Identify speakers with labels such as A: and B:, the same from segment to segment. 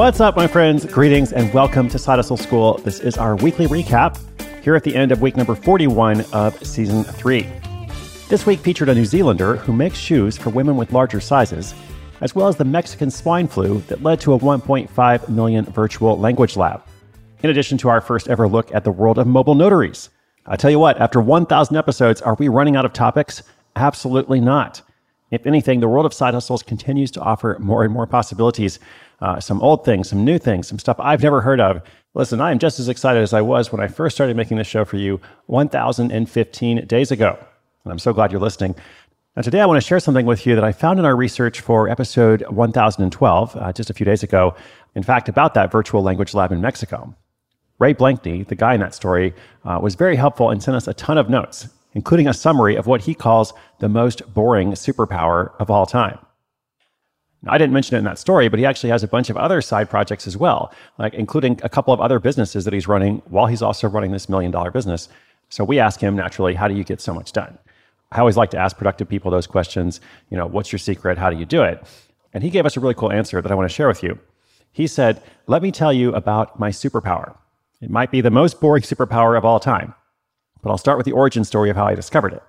A: What's up, my friends? Greetings and welcome to Side Hustle School. This is our weekly recap here at the end of week number 41 of season 3. This week featured a New Zealander who makes shoes for women with larger sizes, as well as the Mexican swine flu that led to a 1.5 million virtual language lab. In addition to our first ever look at the world of mobile notaries. I tell you what, after 1,000 episodes, are we running out of topics? Absolutely not. If anything, the world of side hustles continues to offer more and more possibilities uh, some old things, some new things, some stuff I've never heard of. Listen, I am just as excited as I was when I first started making this show for you 1,015 days ago. And I'm so glad you're listening. Now, today I want to share something with you that I found in our research for episode 1012, uh, just a few days ago. In fact, about that virtual language lab in Mexico. Ray Blakney, the guy in that story, uh, was very helpful and sent us a ton of notes, including a summary of what he calls the most boring superpower of all time. I didn't mention it in that story, but he actually has a bunch of other side projects as well, like including a couple of other businesses that he's running while he's also running this million dollar business. So we ask him naturally, how do you get so much done? I always like to ask productive people those questions. You know, what's your secret? How do you do it? And he gave us a really cool answer that I want to share with you. He said, Let me tell you about my superpower. It might be the most boring superpower of all time, but I'll start with the origin story of how I discovered it.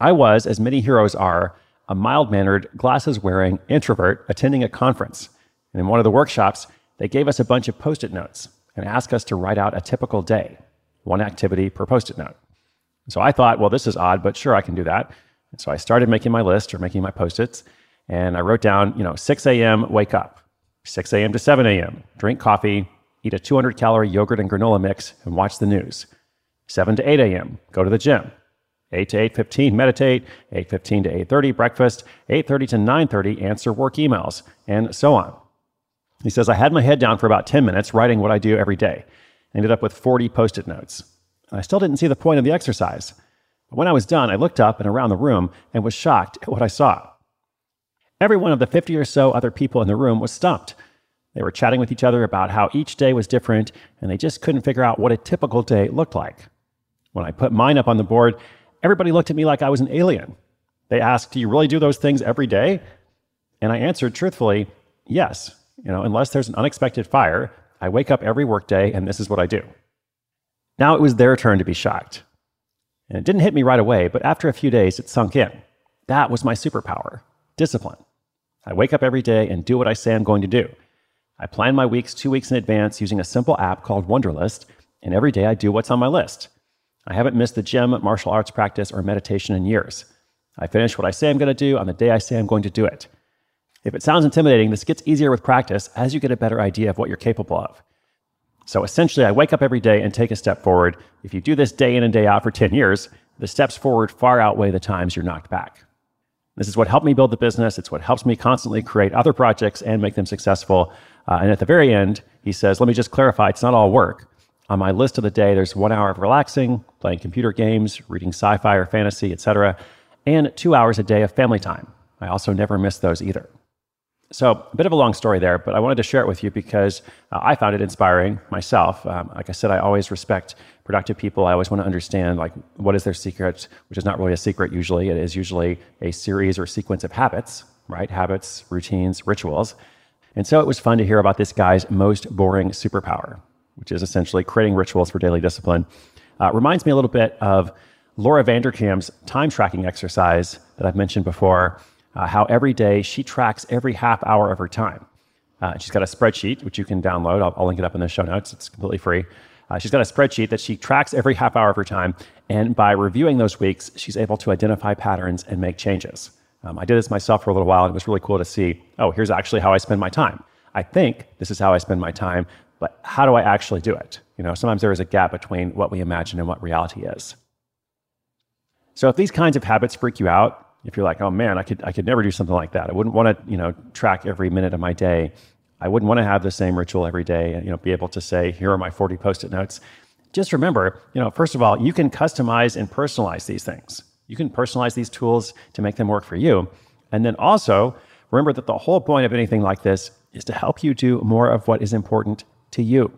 A: I was, as many heroes are, a mild mannered, glasses wearing introvert attending a conference. And in one of the workshops, they gave us a bunch of post it notes and asked us to write out a typical day, one activity per post it note. So I thought, well, this is odd, but sure, I can do that. And so I started making my list or making my post its, and I wrote down, you know, 6 a.m., wake up, 6 a.m. to 7 a.m., drink coffee, eat a 200 calorie yogurt and granola mix, and watch the news. 7 to 8 a.m., go to the gym. 8 to 8.15 meditate. 8.15 to 8.30 breakfast. 8.30 to 9.30 answer work emails and so on. He says i had my head down for about 10 minutes writing what i do every day. I ended up with 40 post-it notes. And i still didn't see the point of the exercise. But when i was done i looked up and around the room and was shocked at what i saw. Every one of the 50 or so other people in the room was stumped. They were chatting with each other about how each day was different and they just couldn't figure out what a typical day looked like. When i put mine up on the board everybody looked at me like I was an alien. They asked, Do you really do those things every day? And I answered truthfully, Yes. You know, unless there's an unexpected fire, I wake up every workday and this is what I do. Now it was their turn to be shocked. And it didn't hit me right away, but after a few days, it sunk in. That was my superpower discipline. I wake up every day and do what I say I'm going to do. I plan my weeks two weeks in advance using a simple app called Wunderlist, and every day I do what's on my list. I haven't missed the gym, martial arts practice, or meditation in years. I finish what I say I'm going to do on the day I say I'm going to do it. If it sounds intimidating, this gets easier with practice as you get a better idea of what you're capable of. So essentially, I wake up every day and take a step forward. If you do this day in and day out for 10 years, the steps forward far outweigh the times you're knocked back. This is what helped me build the business. It's what helps me constantly create other projects and make them successful. Uh, and at the very end, he says, Let me just clarify it's not all work. On my list of the day, there's one hour of relaxing, playing computer games, reading sci fi or fantasy, etc., and two hours a day of family time. I also never miss those either. So, a bit of a long story there, but I wanted to share it with you because uh, I found it inspiring myself. Um, like I said, I always respect productive people, I always want to understand like what is their secret, which is not really a secret usually. It is usually a series or sequence of habits, right? Habits, routines, rituals. And so it was fun to hear about this guy's most boring superpower, which is essentially creating rituals for daily discipline. Uh, reminds me a little bit of Laura Vanderkam's time tracking exercise that I've mentioned before, uh, how every day she tracks every half hour of her time. Uh, she's got a spreadsheet, which you can download. I'll, I'll, link it up in the show notes. It's completely free. Uh, she's got a spreadsheet that she tracks every half hour of her time. And by reviewing those weeks, she's able to identify patterns and make changes. Um, I did this myself for a little while, and it was really cool to see oh, here's actually how I spend my time. I think this is how I spend my time, but how do I actually do it? You know, sometimes there is a gap between what we imagine and what reality is. So if these kinds of habits freak you out, if you're like, oh man, I could I could never do something like that. I wouldn't want to, you know, track every minute of my day. I wouldn't want to have the same ritual every day and you know be able to say, here are my 40 post-it notes. Just remember, you know, first of all, you can customize and personalize these things. You can personalize these tools to make them work for you. And then also, remember that the whole point of anything like this is to help you do more of what is important to you.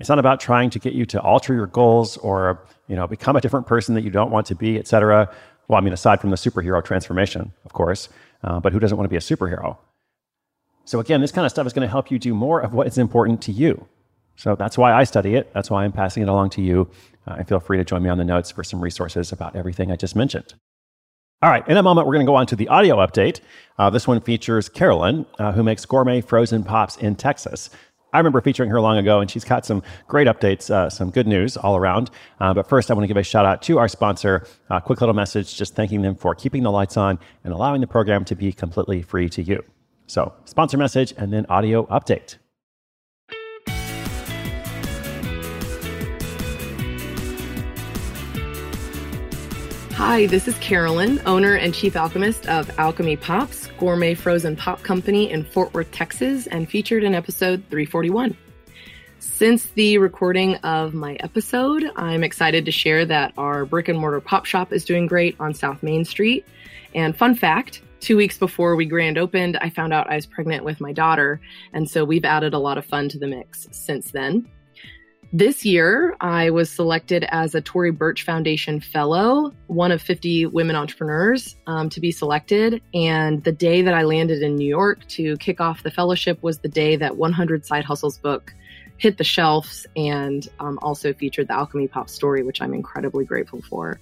A: It's not about trying to get you to alter your goals or, you know, become a different person that you don't want to be, et cetera. Well, I mean, aside from the superhero transformation, of course, uh, but who doesn't want to be a superhero? So, again, this kind of stuff is going to help you do more of what is important to you. So, that's why I study it. That's why I'm passing it along to you. Uh, and feel free to join me on the notes for some resources about everything I just mentioned. All right, in a moment, we're going to go on to the audio update. Uh, this one features Carolyn, uh, who makes gourmet frozen pops in Texas. I remember featuring her long ago, and she's got some great updates, uh, some good news all around. Uh, but first, I want to give a shout out to our sponsor. A quick little message just thanking them for keeping the lights on and allowing the program to be completely free to you. So, sponsor message and then audio update.
B: Hi, this is Carolyn, owner and chief alchemist of Alchemy Pops, gourmet frozen pop company in Fort Worth, Texas, and featured in episode 341. Since the recording of my episode, I'm excited to share that our brick and mortar pop shop is doing great on South Main Street. And fun fact, two weeks before we grand opened, I found out I was pregnant with my daughter. And so we've added a lot of fun to the mix since then. This year, I was selected as a Tory Burch Foundation Fellow, one of 50 women entrepreneurs um, to be selected. And the day that I landed in New York to kick off the fellowship was the day that 100 Side Hustles book hit the shelves and um, also featured the Alchemy Pop story, which I'm incredibly grateful for.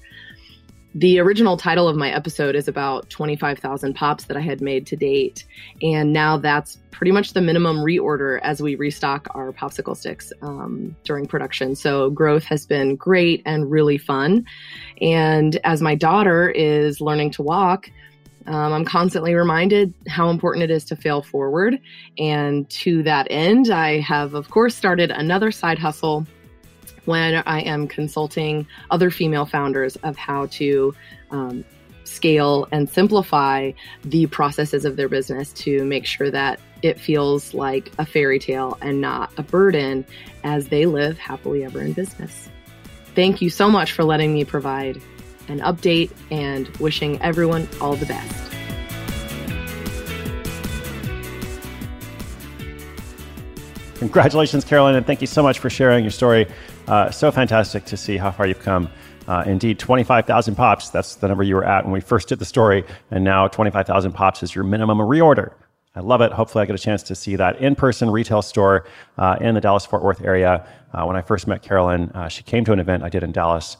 B: The original title of my episode is about 25,000 pops that I had made to date. And now that's pretty much the minimum reorder as we restock our popsicle sticks um, during production. So growth has been great and really fun. And as my daughter is learning to walk, um, I'm constantly reminded how important it is to fail forward. And to that end, I have, of course, started another side hustle when I am consulting other female founders of how to um, scale and simplify the processes of their business to make sure that it feels like a fairy tale and not a burden as they live happily ever in business. Thank you so much for letting me provide an update and wishing everyone all the best.
A: Congratulations, Carolyn, and thank you so much for sharing your story. Uh, so fantastic to see how far you've come. Uh, indeed, 25,000 pops, that's the number you were at when we first did the story. And now 25,000 pops is your minimum reorder. I love it. Hopefully, I get a chance to see that in person retail store uh, in the Dallas Fort Worth area. Uh, when I first met Carolyn, uh, she came to an event I did in Dallas,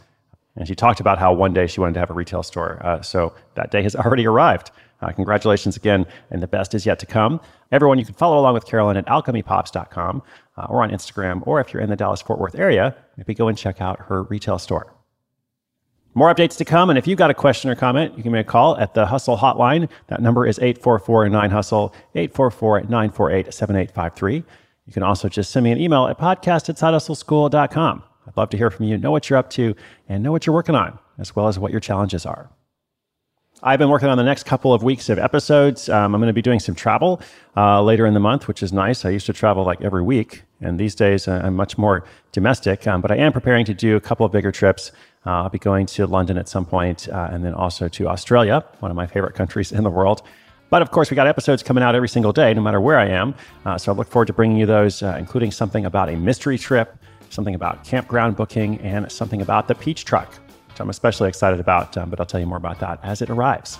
A: and she talked about how one day she wanted to have a retail store. Uh, so that day has already arrived. Uh, congratulations again, and the best is yet to come. Everyone, you can follow along with Carolyn at alchemypops.com uh, or on Instagram, or if you're in the Dallas Fort Worth area, maybe go and check out her retail store. More updates to come. And if you've got a question or comment, you can make a call at the Hustle Hotline. That number is 844 9 Hustle, 844 948 7853. You can also just send me an email at podcast at sidehustleschool.com. I'd love to hear from you, know what you're up to, and know what you're working on, as well as what your challenges are. I've been working on the next couple of weeks of episodes. Um, I'm going to be doing some travel uh, later in the month, which is nice. I used to travel like every week, and these days I'm much more domestic. Um, but I am preparing to do a couple of bigger trips. Uh, I'll be going to London at some point, uh, and then also to Australia, one of my favorite countries in the world. But of course, we got episodes coming out every single day, no matter where I am. Uh, so I look forward to bringing you those, uh, including something about a mystery trip something about campground booking, and something about the Peach Truck, which I'm especially excited about, um, but I'll tell you more about that as it arrives.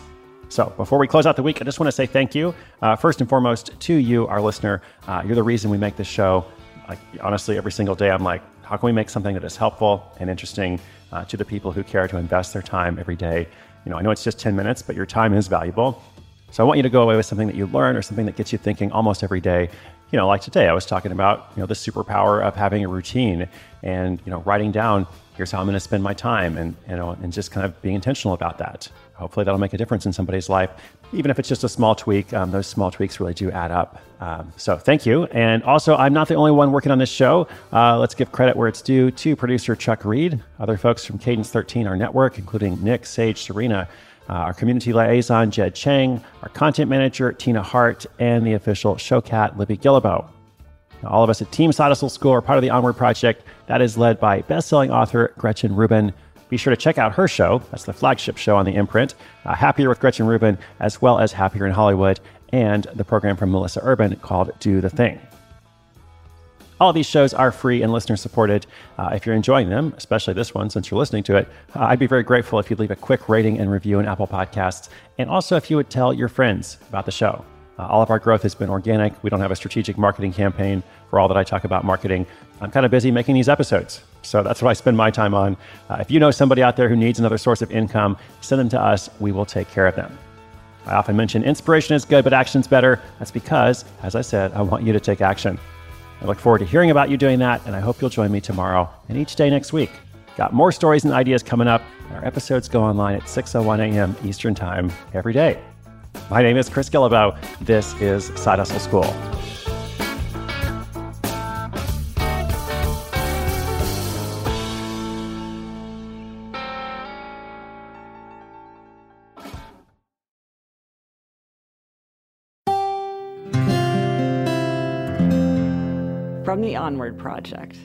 A: So, before we close out the week, I just want to say thank you, uh, first and foremost, to you, our listener. Uh, you're the reason we make this show. Like, honestly, every single day, I'm like, how can we make something that is helpful and interesting uh, to the people who care to invest their time every day? You know, I know it's just 10 minutes, but your time is valuable. So I want you to go away with something that you learn or something that gets you thinking almost every day. You know, like today, I was talking about, you know, the superpower of having a routine and, you know, writing down, here's how I'm going to spend my time and, you know, and just kind of being intentional about that. Hopefully that'll make a difference in somebody's life. Even if it's just a small tweak, um, those small tweaks really do add up. Um, so thank you. And also, I'm not the only one working on this show. Uh, let's give credit where it's due to producer Chuck Reed, other folks from Cadence 13, our network, including Nick, Sage, Serena, uh, our community liaison, Jed Chang, our content manager, Tina Hart, and the official show cat, Libby Guillebeau. Now, all of us at Team Side School are part of the Onward Project that is led by best-selling author Gretchen Rubin. Be sure to check out her show. That's the flagship show on the imprint, uh, Happier with Gretchen Rubin, as well as Happier in Hollywood, and the program from Melissa Urban called Do the Thing. All these shows are free and listener supported. Uh, if you're enjoying them, especially this one since you're listening to it, uh, I'd be very grateful if you'd leave a quick rating and review in Apple Podcasts. And also if you would tell your friends about the show. Uh, all of our growth has been organic. We don't have a strategic marketing campaign for all that I talk about marketing. I'm kind of busy making these episodes. So that's what I spend my time on. Uh, if you know somebody out there who needs another source of income, send them to us. We will take care of them. I often mention inspiration is good, but action's better. That's because, as I said, I want you to take action. I look forward to hearing about you doing that, and I hope you'll join me tomorrow and each day next week. Got more stories and ideas coming up. Our episodes go online at 6.01 a.m. Eastern Time every day. My name is Chris Guillebeau. This is Side Hustle School.
C: Project.